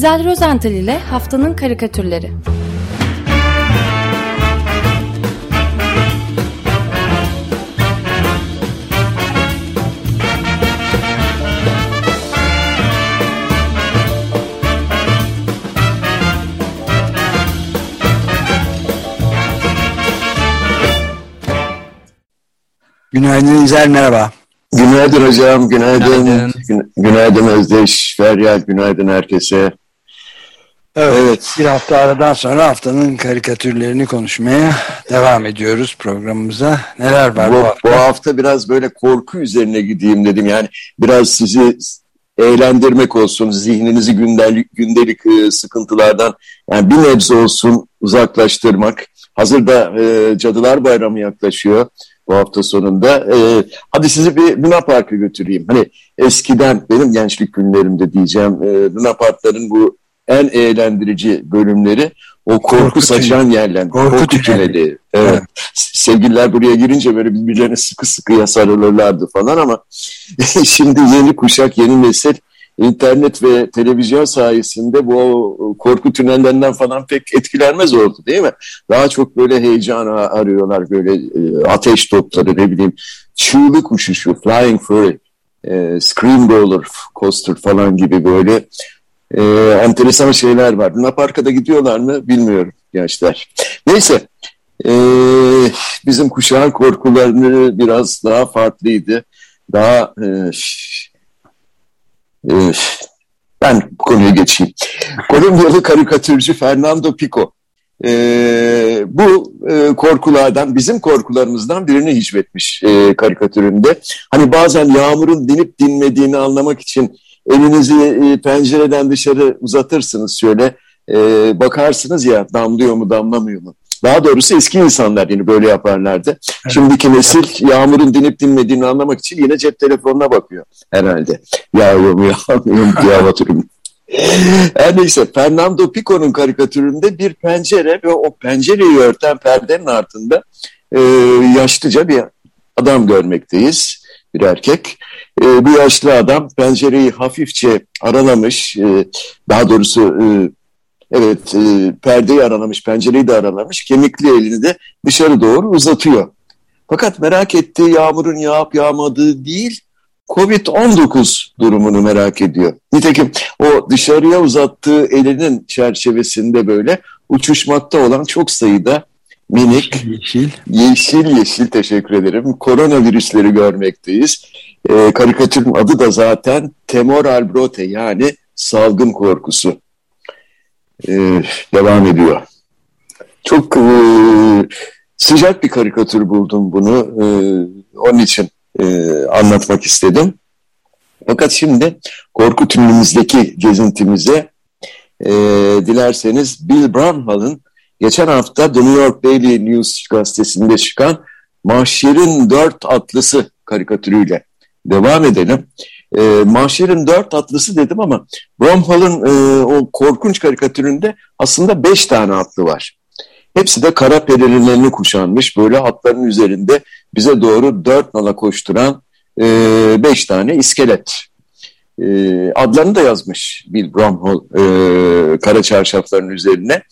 İzel Rozental ile Haftanın Karikatürleri Günaydın İzel, merhaba. Günaydın hocam, günaydın. Günaydın, günaydın Özdeş, Feryal, günaydın herkese. Evet, evet, bir hafta aradan sonra haftanın karikatürlerini konuşmaya devam ediyoruz programımıza. Neler var bu, bu hafta? Bu hafta biraz böyle korku üzerine gideyim dedim. Yani biraz sizi eğlendirmek olsun, zihninizi gündelik, gündelik sıkıntılardan yani bir nebze olsun uzaklaştırmak. Hazırda e, Cadılar Bayramı yaklaşıyor bu hafta sonunda. E, hadi sizi bir Luna Park'a götüreyim. Hani eskiden benim gençlik günlerimde diyeceğim e, Luna Park'ların bu en eğlendirici bölümleri o korku, korku saçan yerler. Korku, korku tüneli. Evet. evet. Sevgililer buraya girince böyle birbirlerine sıkı sıkı sarılırlardı falan ama şimdi yeni kuşak, yeni nesil internet ve televizyon sayesinde bu korku tünellerinden falan pek etkilenmez oldu değil mi? Daha çok böyle heyecan arıyorlar böyle e, ateş topları ne bileyim çığlık uçuşu, flying fury, e, scream roller coaster falan gibi böyle e, enteresan şeyler var. Luna Park'a gidiyorlar mı bilmiyorum gençler. Neyse e, bizim kuşağın korkularını biraz daha farklıydı. Daha e, ee, ben bu konuya geçeyim. Kolombiyalı karikatürcü Fernando Pico e, bu e, korkulardan, bizim korkularımızdan birini hicvetmiş e, karikatüründe. Hani bazen yağmurun dinip dinmediğini anlamak için elinizi e, pencereden dışarı uzatırsınız şöyle. E, bakarsınız ya damlıyor mu damlamıyor mu? Daha doğrusu eski insanlar yine böyle yaparlardı. Evet. Şimdiki nesil yağmurun dinip dinmediğini anlamak için yine cep telefonuna bakıyor herhalde. Yağıyor mu yağmıyor mu diye amatörüm. Her neyse Fernando Pico'nun karikatüründe bir pencere ve o pencereyi örten perdenin altında e, yaşlıca bir adam görmekteyiz. Bir erkek. E, bu yaşlı adam pencereyi hafifçe aralamış. E, daha doğrusu e, Evet e, perdeyi aralamış, pencereyi de aralamış. Kemikli elini de dışarı doğru uzatıyor. Fakat merak ettiği yağmurun yağıp yağmadığı değil, Covid-19 durumunu merak ediyor. Nitekim o dışarıya uzattığı elinin çerçevesinde böyle uçuşmakta olan çok sayıda minik, yeşil, yeşil, yeşil teşekkür ederim. Koronavirüsleri görmekteyiz. E, karikatürün adı da zaten temor albrote yani salgın korkusu e, devam ediyor. Çok e, sıcak bir karikatür buldum bunu. E, onun için e, anlatmak istedim. Fakat şimdi korku tünelimizdeki gezintimize e, dilerseniz Bill Bramhall'ın geçen hafta The New York Daily News gazetesinde çıkan Mahşer'in Dört Atlısı karikatürüyle devam edelim. E, Mahşer'in dört atlısı dedim ama Bromhall'ın e, o korkunç karikatüründe aslında beş tane atlı var. Hepsi de kara pelerinlerini kuşanmış böyle atların üzerinde bize doğru dört nala koşturan e, beş tane iskelet. E, adlarını da yazmış Bill Bromhall e, kara çarşafların üzerine.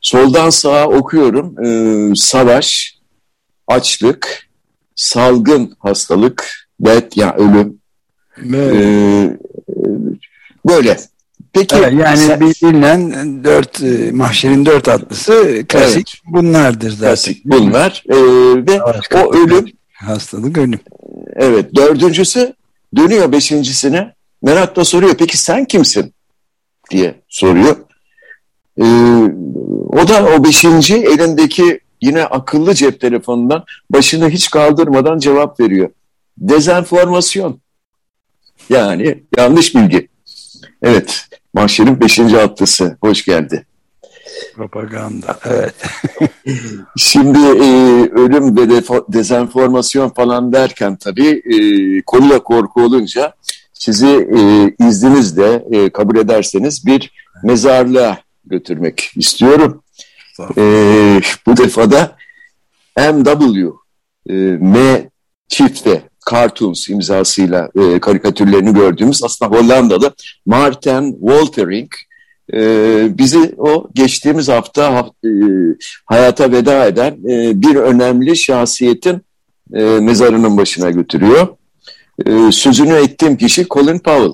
Soldan sağa okuyorum e, savaş, açlık, salgın hastalık, death yani ölüm, ee, böyle. Peki evet, yani sen, bilinen dört e, mahşerin dört atlısı klasik evet, bunlardır zaten. Klasik bunlar ee, ve Savaş o ölüm hastalık ölüm. Evet dördüncüsü dönüyor beşincisine merakla soruyor peki sen kimsin diye soruyor. Ee, o da o beşinci elindeki yine akıllı cep telefonundan başını hiç kaldırmadan cevap veriyor. Dezenformasyon. Yani yanlış bilgi. Evet, mahşerin beşinci atlısı. Hoş geldi. Propaganda, evet. Şimdi e, ölüm ve dezenformasyon falan derken tabii e, konuda korku olunca sizi e, izninizle e, kabul ederseniz bir mezarlığa götürmek istiyorum. E, bu defada MW, e, M çifte Cartoons imzasıyla e, karikatürlerini gördüğümüz aslında Hollandalı Martin Woltering e, bizi o geçtiğimiz hafta e, hayata veda eden e, bir önemli şahsiyetin e, mezarının başına götürüyor. E, sözünü ettiğim kişi Colin Powell.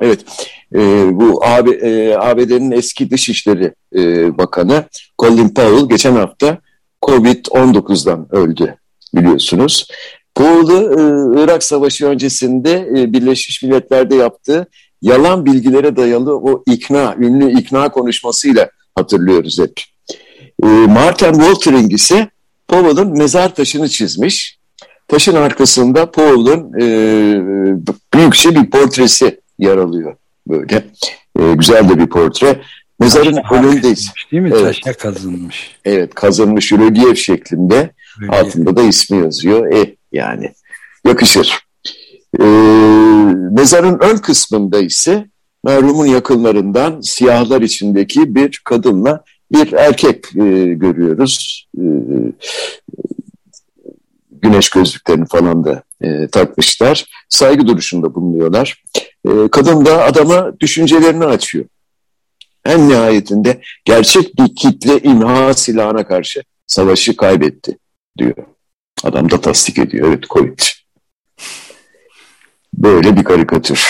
Evet, e, bu AB, e, ABD'nin eski Dışişleri e, Bakanı Colin Powell geçen hafta Covid-19'dan öldü biliyorsunuz. Powell'ı e, Irak Savaşı öncesinde e, Birleşmiş Milletler'de yaptığı yalan bilgilere dayalı o ikna, ünlü ikna konuşmasıyla hatırlıyoruz hep. E, Martin Woltering ise Powell'ın mezar taşını çizmiş. Taşın arkasında Powell'ın e, büyükçe bir portresi yer alıyor. Böyle e, güzel de bir portre. Mezarın önündeyiz. Değil mi? Evet. Taşa kazınmış. Evet kazınmış rölyef şeklinde. Rölyef. Altında da ismi yazıyor. E yani yakışır. E, mezarın ön kısmında ise merhumun yakınlarından siyahlar içindeki bir kadınla bir erkek e, görüyoruz. E, güneş gözlüklerini falan da e, takmışlar. Saygı duruşunda bulunuyorlar. E, kadın da adama düşüncelerini açıyor. En nihayetinde gerçek bir kitle imha silahına karşı savaşı kaybetti diyor. Adam da tasdik ediyor. Evet Covid. Böyle bir karikatür.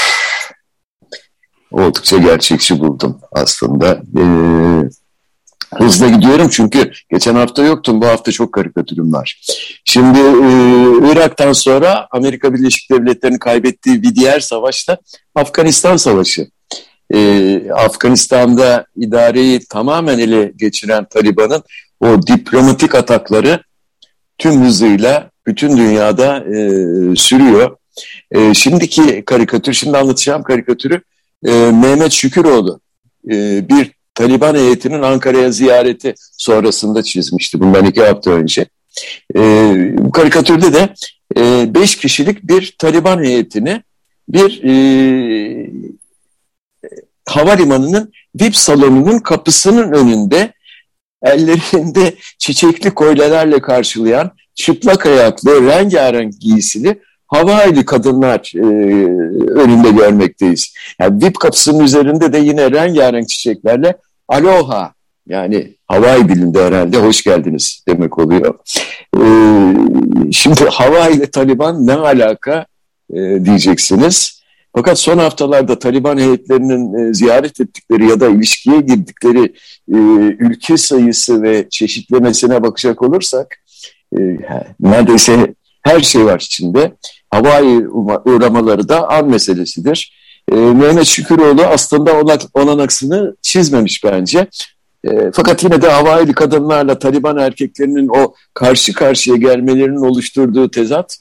Oldukça gerçekçi buldum aslında. Ee, hızla gidiyorum çünkü geçen hafta yoktum. Bu hafta çok karikatürüm var. Şimdi e, Irak'tan sonra Amerika Birleşik Devletleri'nin kaybettiği bir diğer savaşta Afganistan Savaşı. E, Afganistan'da idareyi tamamen ele geçiren Taliban'ın o diplomatik atakları tüm hızıyla bütün dünyada e, sürüyor. E, şimdiki karikatür, şimdi anlatacağım karikatürü e, Mehmet Şüküroğlu e, bir Taliban heyetinin Ankara'ya ziyareti sonrasında çizmişti bundan iki hafta önce. E, bu karikatürde de e, beş kişilik bir Taliban heyetini bir e, havalimanının VIP salonunun kapısının önünde ellerinde çiçekli kolyelerle karşılayan çıplak ayaklı, rengarenk giysili Hawaii'li kadınlar e, önünde görmekteyiz. Yani VIP kapısının üzerinde de yine rengarenk çiçeklerle aloha yani Hawaii dilinde herhalde hoş geldiniz demek oluyor. E, şimdi Hawaii ile Taliban ne alaka e, diyeceksiniz. Fakat son haftalarda Taliban heyetlerinin e, ziyaret ettikleri ya da ilişkiye girdikleri e, ülke sayısı ve çeşitlemesine bakacak olursak e, neredeyse her şey var içinde. Hawaii uğramaları da an meselesidir. E, Mehmet Şüküroğlu aslında onak, olanaksını çizmemiş bence. E, fakat yine de Hawaii'li kadınlarla Taliban erkeklerinin o karşı karşıya gelmelerinin oluşturduğu tezat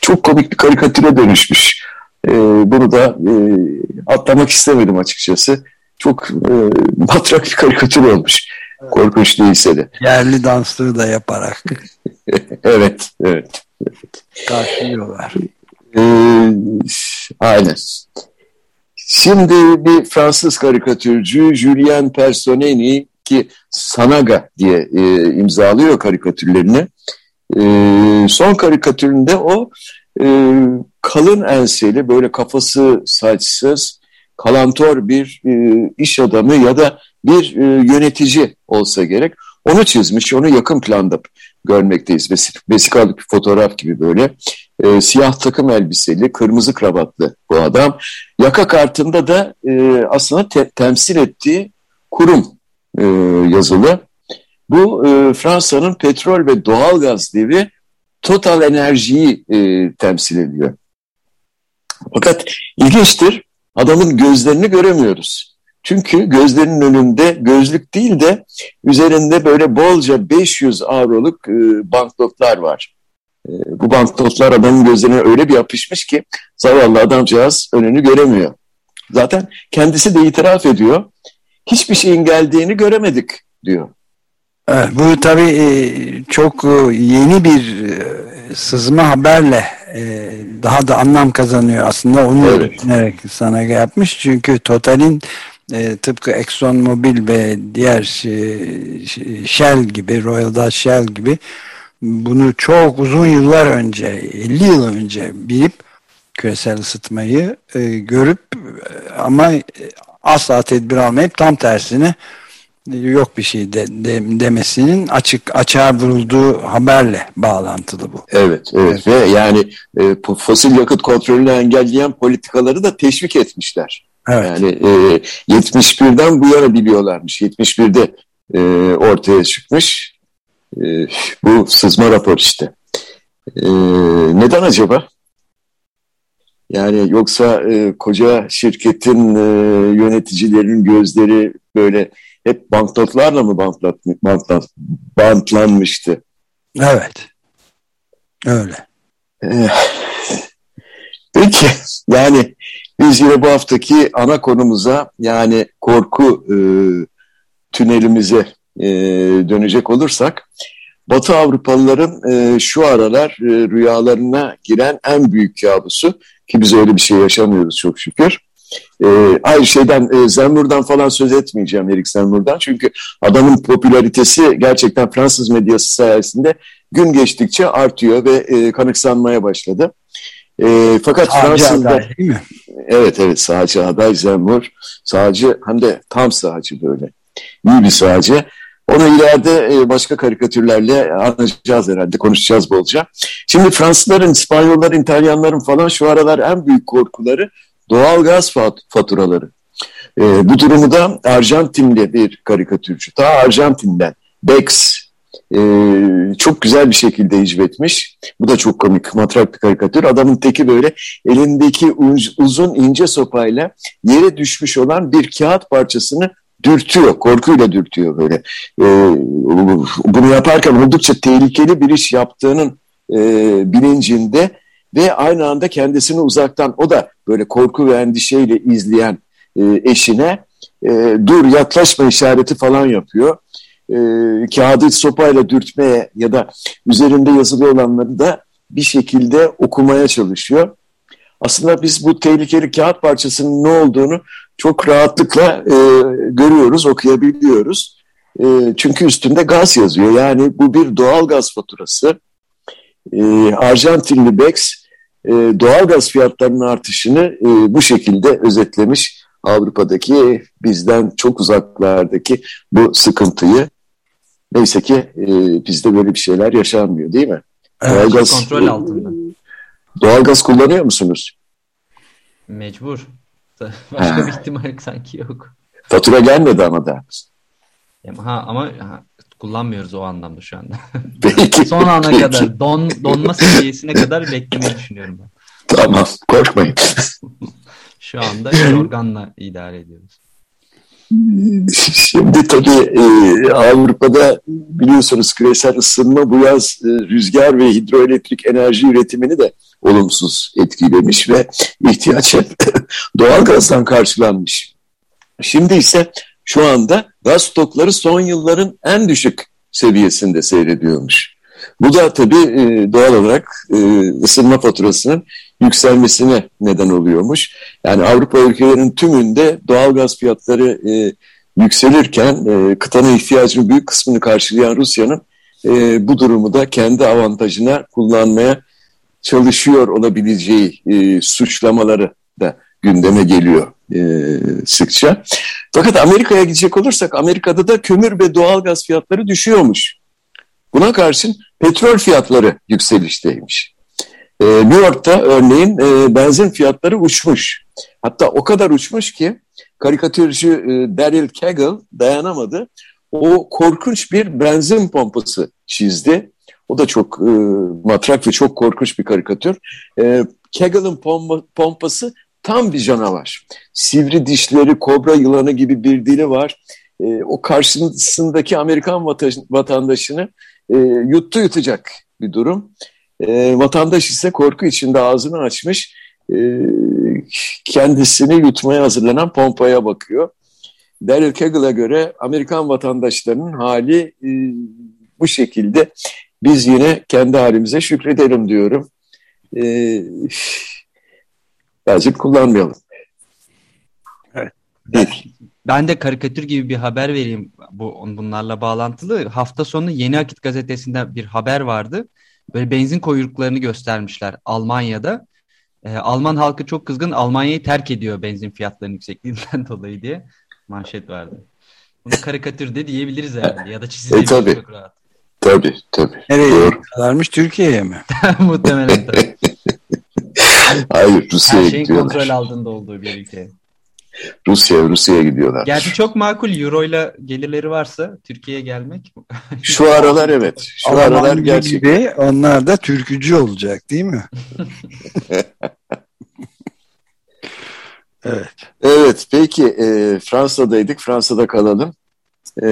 çok komik bir karikatüre dönüşmüş. E, bunu da e, atlamak istemedim açıkçası. Çok e, matrak bir karikatür olmuş. Evet. Korkunç değilse de. Yerli danslığı da yaparak. evet, evet. Karşılıyorlar. Ee, aynen. Şimdi bir Fransız karikatürcü Julien Personeni ki Sanaga diye e, imzalıyor karikatürlerini. E, son karikatüründe o e, kalın enseli böyle kafası saçsız kalantor bir e, iş adamı ya da bir e, yönetici olsa gerek. Onu çizmiş, onu yakın planda görmekteyiz. Vesikalık bir fotoğraf gibi böyle. E, siyah takım elbiseli, kırmızı kravatlı bu adam. Yaka kartında da e, aslında te temsil ettiği kurum e, yazılı. Bu e, Fransa'nın petrol ve doğalgaz devi Total Enerji'yi e, temsil ediyor. Fakat ilginçtir, adamın gözlerini göremiyoruz. Çünkü gözlerinin önünde gözlük değil de üzerinde böyle bolca 500 avroluk e, banknotlar var. E, bu banknotlar adamın gözlerine öyle bir yapışmış ki zavallı adamcağız önünü göremiyor. Zaten kendisi de itiraf ediyor. Hiçbir şeyin geldiğini göremedik diyor. Evet, bu tabii e, çok e, yeni bir e, sızma haberle daha da anlam kazanıyor aslında onu evet. düşünerek sana yapmış çünkü Total'in tıpkı Exxon Mobil ve diğer şey, Shell gibi, Royal Dutch Shell gibi bunu çok uzun yıllar önce, 50 yıl önce bilip küresel ısıtmayı görüp ama asla tedbir almayıp tam tersine yok bir şey de, de, demesinin açık açığa vurulduğu haberle bağlantılı bu. Evet, evet, evet. ve yani e, fosil yakıt kontrolünü engelleyen politikaları da teşvik etmişler. Evet. Yani e, 71'den bu yana biliyorlarmış. 71'de e, ortaya çıkmış. E, bu sızma rapor işte. E, neden acaba? Yani yoksa e, koca şirketin e, yöneticilerinin gözleri böyle hep banknotlarla mı bantlat, bantlat, bantlanmıştı? Evet. Öyle. E, peki yani biz yine bu haftaki ana konumuza yani korku e, tünelimize e, dönecek olursak Batı Avrupalıların e, şu aralar e, rüyalarına giren en büyük kabusu ki biz öyle bir şey yaşamıyoruz çok şükür. E, aynı şeyden e, Zemmour'dan falan söz etmeyeceğim Erik Zemmour'dan çünkü adamın popülaritesi gerçekten Fransız medyası sayesinde gün geçtikçe artıyor ve e, kanıksanmaya başladı. E, fakat Fransızlar... değil mi? Evet evet sağcı aday Zemmour. Sağcı hem de tam sağcı böyle. İyi bir sağcı. Onu ileride e, başka karikatürlerle anlayacağız herhalde, konuşacağız bolca. Şimdi Fransızların, İspanyolların, İtalyanların falan şu aralar en büyük korkuları doğal gaz faturaları. E, bu durumu da Arjantinli bir karikatürcü, ta Arjantin'den, Bex, e, çok güzel bir şekilde hicvetmiş. Bu da çok komik, matrak bir karikatür. Adamın teki böyle elindeki uzun ince sopayla yere düşmüş olan bir kağıt parçasını dürtüyor, korkuyla dürtüyor böyle. E, bunu yaparken oldukça tehlikeli bir iş yaptığının e, bilincinde ve aynı anda kendisini uzaktan, o da böyle korku ve endişeyle izleyen e, eşine e, dur yaklaşma işareti falan yapıyor. E, kağıdı sopayla dürtmeye ya da üzerinde yazılı olanları da bir şekilde okumaya çalışıyor. Aslında biz bu tehlikeli kağıt parçasının ne olduğunu çok rahatlıkla e, görüyoruz, okuyabiliyoruz. E, çünkü üstünde gaz yazıyor. Yani bu bir doğal gaz faturası. E, Arjantinli Bex e, doğal gaz fiyatlarının artışını e, bu şekilde özetlemiş. Avrupa'daki bizden çok uzaklardaki bu sıkıntıyı. Neyse ki e, bizde böyle bir şeyler yaşanmıyor değil mi? Evet, doğalgaz, kontrol altında. Doğalgaz kullanıyor musunuz? Mecbur. Başka ha. bir ihtimal sanki yok. Fatura gelmedi ama da. Ha ama ha, kullanmıyoruz o anlamda şu anda. Peki, Son ana peki. kadar don donma seviyesine kadar beklemeyi düşünüyorum ben. Tamam korkmayın. şu anda organla idare ediyoruz. Şimdi tabii e, Avrupa'da biliyorsunuz küresel ısınma bu yaz e, rüzgar ve hidroelektrik enerji üretimini de olumsuz etkilemiş ve ihtiyaç hep doğal gazdan karşılanmış. Şimdi ise şu anda gaz stokları son yılların en düşük seviyesinde seyrediyormuş. Bu da tabii e, doğal olarak e, ısınma faturasının yükselmesine neden oluyormuş. Yani Avrupa ülkelerinin tümünde doğal gaz fiyatları e, yükselirken kıtanın ihtiyacının büyük kısmını karşılayan Rusya'nın bu durumu da kendi avantajına kullanmaya çalışıyor olabileceği suçlamaları da gündeme geliyor e, sıkça. Fakat Amerika'ya gidecek olursak Amerika'da da kömür ve doğalgaz fiyatları düşüyormuş. Buna karşın petrol fiyatları yükselişteymiş. E, New York'ta örneğin e, benzin fiyatları uçmuş. Hatta o kadar uçmuş ki karikatürcü e, Daryl Kegel dayanamadı. O korkunç bir benzin pompası çizdi o da çok e, matrak ve çok korkunç bir karikatür. E, Kegel'ın pompa, pompası tam bir canavar. Sivri dişleri, kobra yılanı gibi bir dili var. E, o karşısındaki Amerikan vatandaşını e, yuttu yutacak bir durum. E, vatandaş ise korku içinde ağzını açmış, e, kendisini yutmaya hazırlanan pompaya bakıyor. Daryl Kegel'a göre Amerikan vatandaşlarının hali e, bu şekilde biz yine kendi halimize şükredelim diyorum. Ee, birazcık kullanmayalım. Evet. Ben, ben de karikatür gibi bir haber vereyim bu bunlarla bağlantılı. Hafta sonu Yeni Akit gazetesinde bir haber vardı. Böyle benzin kuyruklarını göstermişler Almanya'da. E, Alman halkı çok kızgın Almanya'yı terk ediyor benzin fiyatlarının yüksekliğinden dolayı diye manşet vardı. Bunu karikatürde diyebiliriz herhalde ya da çizilebilir e, tabii. çok rahat. Tabii tabii. Nereye kadarmış Türkiye'ye mi? Muhtemelen tabii. Hayır Rusya'ya Her şeyin kontrol altında olduğu bir ülke. Rusya, Rusya'ya gidiyorlar. Gerçi çok makul Euro ile gelirleri varsa Türkiye'ye gelmek. Şu aralar evet. Şu Alman aralar gerçekten. onlar da türkücü olacak değil mi? evet. Evet peki e, Fransa'daydık. Fransa'da kalalım. E,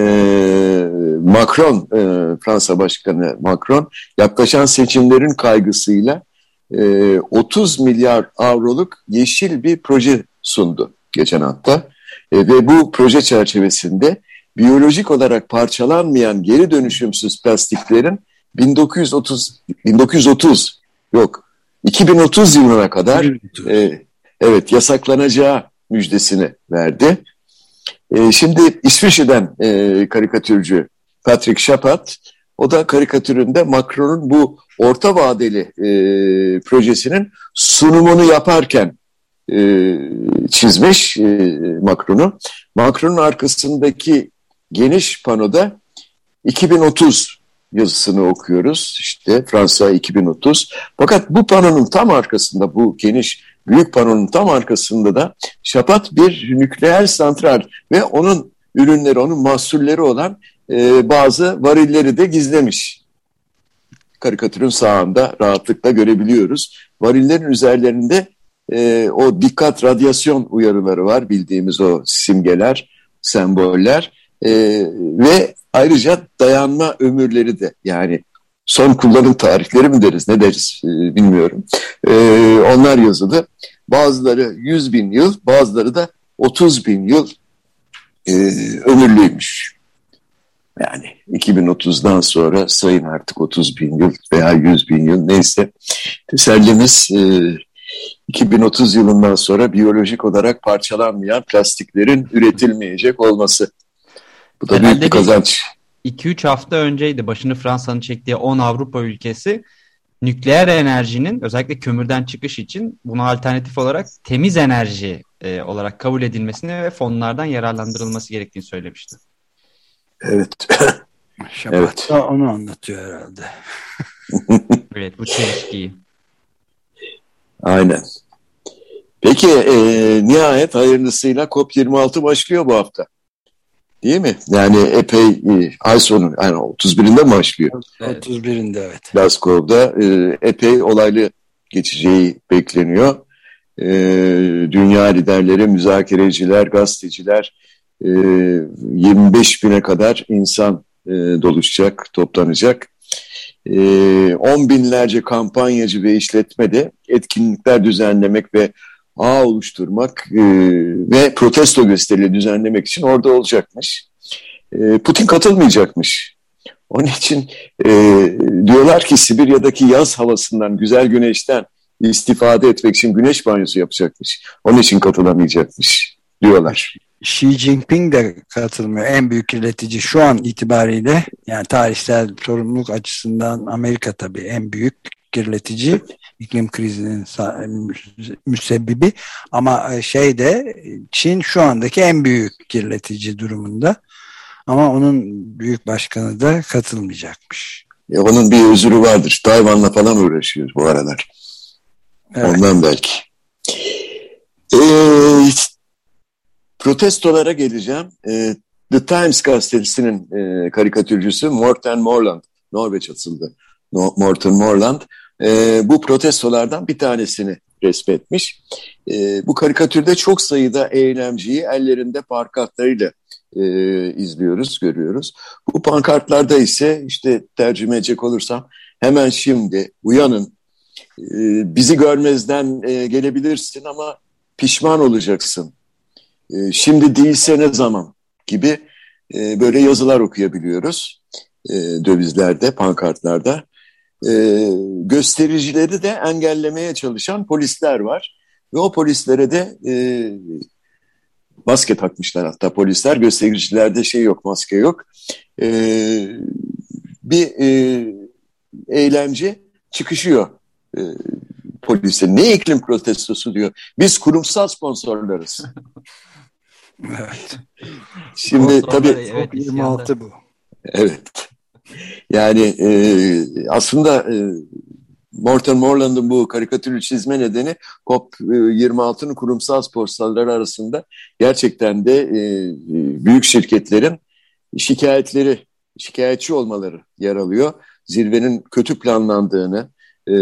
Macron, e, Fransa Başkanı Macron yaklaşan seçimlerin kaygısıyla e, 30 milyar avroluk yeşil bir proje sundu geçen hafta. E, ve bu proje çerçevesinde biyolojik olarak parçalanmayan geri dönüşümsüz plastiklerin 1930 1930 yok 2030 yılına kadar e, evet yasaklanacağı müjdesini verdi. E, şimdi İsviçre'den e, karikatürcü Patrick Chapat o da karikatüründe Macron'un bu orta vadeli e, projesinin sunumunu yaparken e, çizmiş e, Macron'u. Macron'un arkasındaki geniş panoda 2030 yazısını okuyoruz. İşte Fransa 2030. Fakat bu panonun tam arkasında, bu geniş büyük panonun tam arkasında da Şapat bir nükleer santral ve onun ürünleri, onun mahsulleri olan e, bazı varilleri de gizlemiş. Karikatürün sağında rahatlıkla görebiliyoruz. Varillerin üzerlerinde e, o dikkat radyasyon uyarıları var bildiğimiz o simgeler, semboller e, ve ayrıca dayanma ömürleri de yani son kullanım tarihleri mi deriz ne deriz e, bilmiyorum. E, onlar yazılı. Bazıları 100 bin yıl bazıları da 30 bin yıl e, ömürlüymüş. Yani 2030'dan sonra sayın artık 30 bin yıl veya 100 bin yıl neyse tesellimiz e, 2030 yılından sonra biyolojik olarak parçalanmayan plastiklerin üretilmeyecek olması. Bu da büyük bir kazanç. 2-3 hafta önceydi başını Fransa'nın çektiği 10 Avrupa ülkesi nükleer enerjinin özellikle kömürden çıkış için buna alternatif olarak temiz enerji e, olarak kabul edilmesini ve fonlardan yararlandırılması gerektiğini söylemişti. Evet. Şabat evet. onu anlatıyor herhalde. evet bu çelişkiyi. Aynen. Peki e, nihayet hayırlısıyla COP26 başlıyor bu hafta. Değil mi? Yani epey e, ay sonu yani 31'inde mi başlıyor? Evet. 31'inde evet. Glasgow'da e, epey olaylı geçeceği bekleniyor. E, dünya liderleri, müzakereciler, gazeteciler e, 25 bine kadar insan e, doluşacak, toplanacak e, on binlerce kampanyacı ve işletme de etkinlikler düzenlemek ve ağ oluşturmak e, ve protesto gösterileri düzenlemek için orada olacakmış. E, Putin katılmayacakmış. Onun için e, diyorlar ki Sibirya'daki yaz havasından, güzel güneşten istifade etmek için güneş banyosu yapacakmış. Onun için katılamayacakmış diyorlar. Xi Jinping de katılmıyor. En büyük kirletici şu an itibariyle yani tarihsel sorumluluk açısından Amerika tabii en büyük kirletici iklim krizinin müsebbibi ama e, şey de Çin şu andaki en büyük kirletici durumunda ama onun büyük başkanı da katılmayacakmış. Ya onun bir özürü vardır. Tayvan'la falan uğraşıyor bu aralar. Evet. Ondan belki. Ee, protestolara geleceğim. E, The Times gazetesinin e, karikatürcüsü Morten Morland, Norveç atıldı. No, Morten Morland e, bu protestolardan bir tanesini resmetmiş. E, bu karikatürde çok sayıda eylemciyi ellerinde pankartlarıyla e, izliyoruz, görüyoruz. Bu pankartlarda ise işte tercüme edecek olursam hemen şimdi uyanın, e, bizi görmezden e, gelebilirsin ama pişman olacaksın e, şimdi değilse ne zaman gibi e, böyle yazılar okuyabiliyoruz e, dövizlerde, pankartlarda. Göstericileri de engellemeye çalışan polisler var. Ve o polislere de e, maske takmışlar hatta polisler. Göstericilerde şey yok, maske yok. E, bir e, eylemci çıkışıyor e, polise. Ne iklim protestosu diyor. Biz kurumsal sponsorlarız. evet. Şimdi tabii evet, 26 bu. evet. Yani e, aslında e, Morton Morland'ın bu karikatürü çizme nedeni COP26'nın kurumsal sponsorları arasında gerçekten de e, büyük şirketlerin şikayetleri, şikayetçi olmaları yer alıyor. Zirvenin kötü planlandığını e,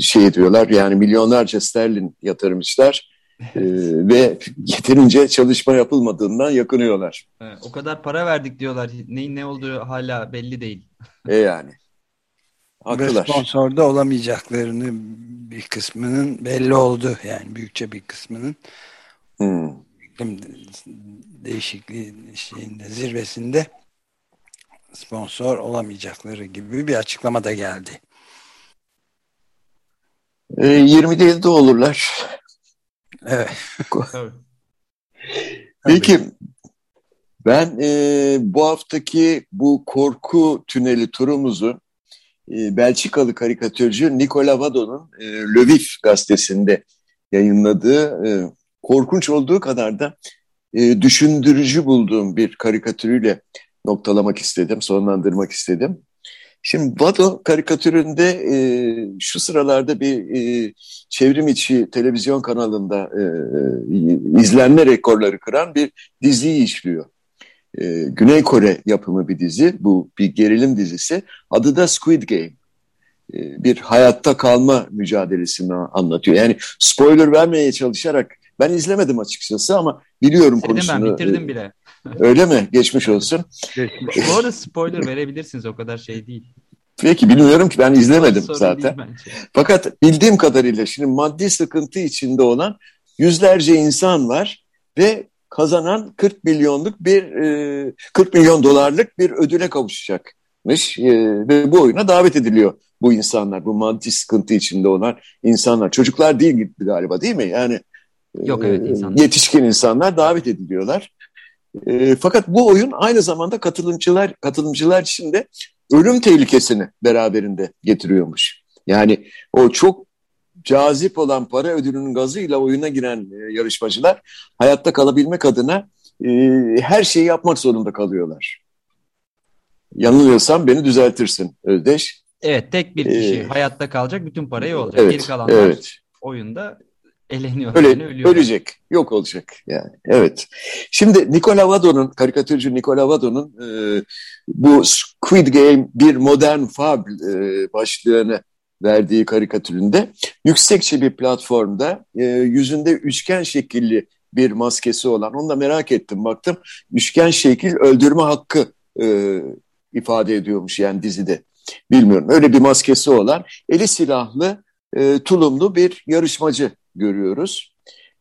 şey diyorlar yani milyonlarca sterlin yatırmışlar e, ve yeterince çalışma yapılmadığından yakınıyorlar. Evet, o kadar para verdik diyorlar. Neyin ne olduğu hala belli değil. E yani. Haklılar. Ve sponsorda olamayacaklarını bir kısmının belli oldu. Yani büyükçe bir kısmının. Hmm. Değişikliği şeyinde, zirvesinde sponsor olamayacakları gibi bir açıklama da geldi. E, 20 değil de olurlar. Evet. Peki ben e, bu haftaki bu korku tüneli turumuzu e, Belçikalı karikatürcü Nicola Vadon'un e, Le Vif gazetesinde yayınladığı e, korkunç olduğu kadar da e, düşündürücü bulduğum bir karikatürüyle noktalamak istedim, sonlandırmak istedim. Şimdi Vado karikatüründe e, şu sıralarda bir e, çevrim içi televizyon kanalında e, e, izlenme rekorları kıran bir diziyi işliyor. E, Güney Kore yapımı bir dizi, bu bir gerilim dizisi. Adı da Squid Game. E, bir hayatta kalma mücadelesini anlatıyor. Yani spoiler vermeye çalışarak ben izlemedim açıkçası ama biliyorum Sevdim konusunu. ben bitirdim bile. Öyle mi? Geçmiş olsun. Bu arada spoiler verebilirsiniz o kadar şey değil. Peki bilmiyorum ki ben izlemedim Sorun zaten. Fakat bildiğim kadarıyla şimdi maddi sıkıntı içinde olan yüzlerce insan var ve kazanan 40 milyonluk bir 40 milyon dolarlık bir ödüle kavuşacakmış ve bu oyuna davet ediliyor bu insanlar, bu maddi sıkıntı içinde olan insanlar. Çocuklar değil galiba değil mi? Yani Yok evet insanlar. Yetişkin insanlar davet ediliyorlar. E, fakat bu oyun aynı zamanda katılımcılar katılımcılar için de ölüm tehlikesini beraberinde getiriyormuş. Yani o çok cazip olan para ödülünün gazıyla oyuna giren e, yarışmacılar hayatta kalabilmek adına e, her şeyi yapmak zorunda kalıyorlar. Yanılıyorsam beni düzeltirsin Özdeş. Evet tek bir kişi ee, hayatta kalacak bütün parayı olacak. Evet, Geri kalanlar evet. oyunda eleniyor. Öyle, yani ölüyor. Ölecek, yok olacak yani. Evet. Şimdi Nicola Vadon'un, karikatürcü Nicola Vadon'un e, bu Squid Game bir modern fab e, başlığını verdiği karikatüründe yüksekçe bir platformda e, yüzünde üçgen şekilli bir maskesi olan, onu da merak ettim baktım, üçgen şekil öldürme hakkı e, ifade ediyormuş yani dizide. Bilmiyorum öyle bir maskesi olan eli silahlı e, tulumlu bir yarışmacı görüyoruz.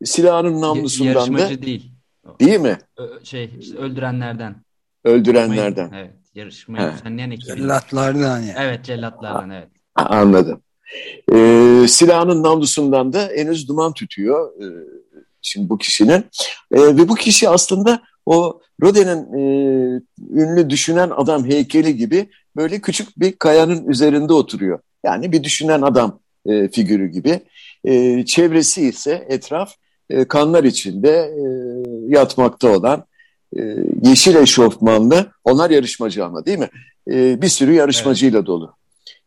Silahının namlusundan Yarışmacı da... değil. Değil mi? Şey, öldürenlerden. Öldürenlerden. Evet, yarışmayı düzenleyen ekibin. Cellatlardan yani. Evet, cellatlardan evet. Anladım. Ee, silahının namlusundan da henüz duman tütüyor ee, şimdi bu kişinin. Ee, ve bu kişi aslında o Rodin'in e, ünlü düşünen adam heykeli gibi böyle küçük bir kayanın üzerinde oturuyor. Yani bir düşünen adam e, figürü gibi. E, çevresi ise etraf e, kanlar içinde e, yatmakta olan e, yeşil eşofmanlı, onlar yarışmacı ama değil mi? E, bir sürü yarışmacıyla evet. dolu.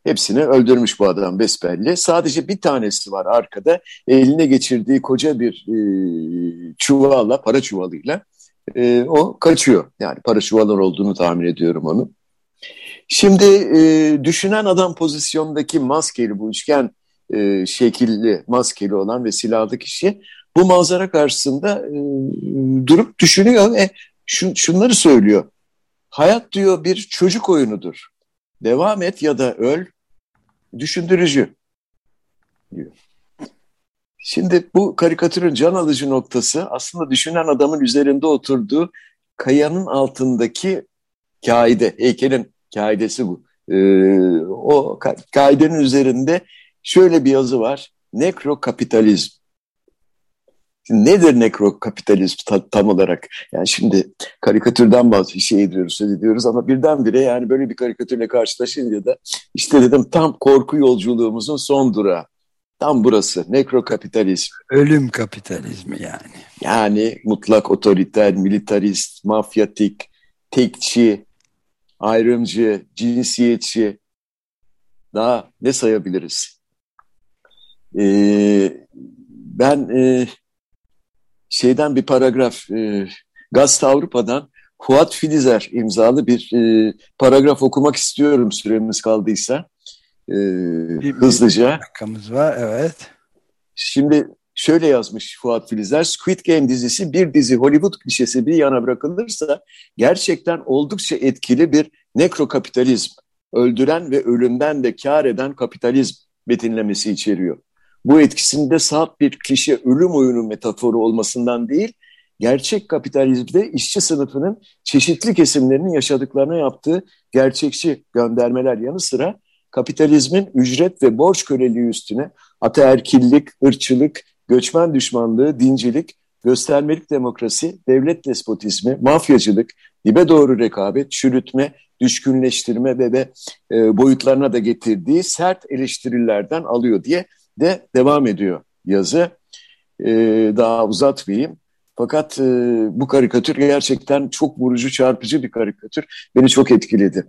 Hepsini öldürmüş bu adam besbelli. Sadece bir tanesi var arkada. Eline geçirdiği koca bir e, çuvalla, para çuvalıyla e, o kaçıyor. Yani para çuvallar olduğunu tahmin ediyorum onu. Şimdi e, düşünen adam pozisyondaki maskeli bu üçgen e, şekilli maskeli olan ve silahlı kişi bu manzara karşısında e, durup düşünüyor ve şun, şunları söylüyor. Hayat diyor bir çocuk oyunudur. Devam et ya da öl. Düşündürücü diyor. Şimdi bu karikatürün can alıcı noktası aslında düşünen adamın üzerinde oturduğu kayanın altındaki kaide, heykelin kaidesi bu. Ee, o kaidenin üzerinde şöyle bir yazı var. Nekrokapitalizm. Nedir nekrokapitalizm tam olarak? Yani şimdi karikatürden bazı şey ediyoruz, söz ediyoruz ama birdenbire yani böyle bir karikatürle karşılaşınca da işte dedim tam korku yolculuğumuzun son durağı. Tam burası. Nekrokapitalizm. Ölüm kapitalizmi yani. Yani mutlak otoriter, militarist, mafyatik, tekçi, ayrımcı, cinsiyetçi. Daha ne sayabiliriz? Ee, ben e, şeyden bir paragraf, e, Gazete Avrupa'dan Fuat Filizer imzalı bir e, paragraf okumak istiyorum süremiz kaldıysa. E, bir, hızlıca. dakikamız var, evet. Şimdi şöyle yazmış Fuat Filizer, Squid Game dizisi bir dizi Hollywood klişesi bir yana bırakılırsa gerçekten oldukça etkili bir nekrokapitalizm, öldüren ve ölümden de kar eden kapitalizm betinlemesi içeriyor. Bu etkisinde saat bir klişe ölüm oyunu metaforu olmasından değil, gerçek kapitalizmde işçi sınıfının çeşitli kesimlerinin yaşadıklarına yaptığı gerçekçi göndermeler yanı sıra kapitalizmin ücret ve borç köleliği üstüne ataerkillik, ırkçılık, göçmen düşmanlığı, dincilik, göstermelik demokrasi, devlet despotizmi, mafyacılık, dibe doğru rekabet, çürütme, düşkünleştirme ve de e, boyutlarına da getirdiği sert eleştirilerden alıyor diye de devam ediyor yazı. E, daha uzatmayayım. Fakat e, bu karikatür gerçekten çok vurucu, çarpıcı bir karikatür. Beni çok etkiledi.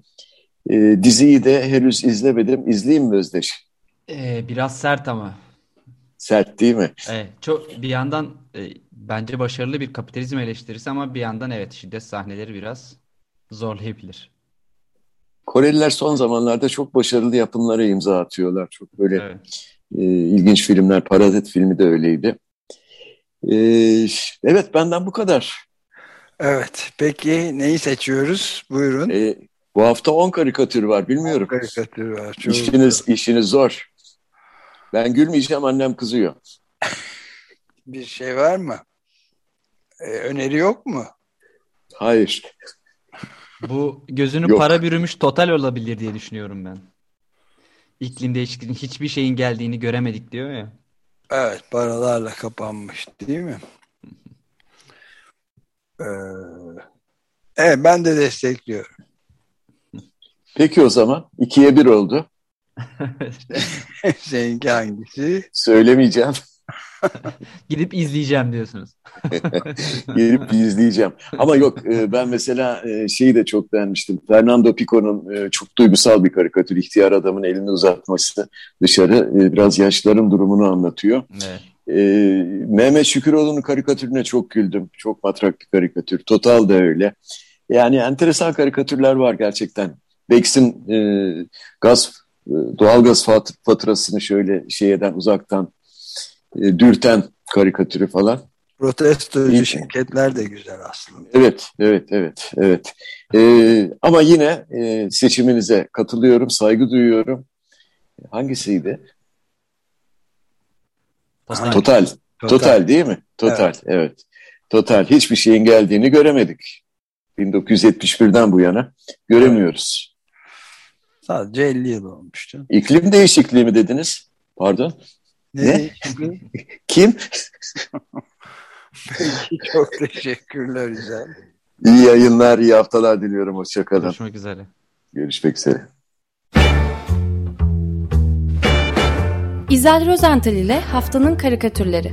E, diziyi de henüz izlemedim. İzleyeyim mi Özdeş? Ee, biraz sert ama. Sert değil mi? Evet, çok bir yandan e, bence başarılı bir kapitalizm eleştirisi ama bir yandan evet şiddet sahneleri biraz zorlayabilir. Koreliler son zamanlarda çok başarılı yapımlara imza atıyorlar. Çok böyle evet. E, ilginç filmler. Parazit filmi de öyleydi. E, evet benden bu kadar. Evet. Peki neyi seçiyoruz? Buyurun. E, bu hafta 10 karikatür var. Bilmiyorum. 10 karikatür var. Çok işiniz, işiniz zor. Ben gülmeyeceğim annem kızıyor. Bir şey var mı? Ee, öneri yok mu? Hayır. Bu gözünü yok. para bürümüş total olabilir diye düşünüyorum ben. İklim değişikliğinin hiçbir şeyin geldiğini göremedik diyor ya. Evet paralarla kapanmış değil mi? Ee, evet ben de destekliyorum. Peki o zaman ikiye bir oldu. Seninki hangisi? Söylemeyeceğim. Gidip izleyeceğim diyorsunuz. Gidip izleyeceğim. Ama yok e, ben mesela e, şeyi de çok beğenmiştim. Fernando Pico'nun e, çok duygusal bir karikatür. İhtiyar adamın elini uzatması dışarı biraz yaşların durumunu anlatıyor. Evet. Mehmet Şüküroğlu'nun karikatürüne çok güldüm. Çok matrak bir karikatür. Total da öyle. Yani enteresan karikatürler var gerçekten. Bex'in e, gaz doğalgaz faturasını şöyle şeyden uzaktan e, dürten karikatürü falan. Protestocu İyi. şirketler de güzel aslında. Evet, evet, evet, evet. Ee, ama yine e, seçiminize katılıyorum, saygı duyuyorum. Hangisiydi? Total. Total, Total değil mi? Total, evet. evet. Total. Hiçbir şeyin geldiğini göremedik. 1971'den bu yana göremiyoruz. Sadece 50 yıl olmuştu. İklim değişikliği mi dediniz? Pardon. Ne? ne? Kim? Peki çok teşekkürler güzel. İyi yayınlar, iyi haftalar diliyorum. Hoşçakalın. Görüşmek üzere. Görüşmek üzere. İzel Rozental ile Haftanın Karikatürleri.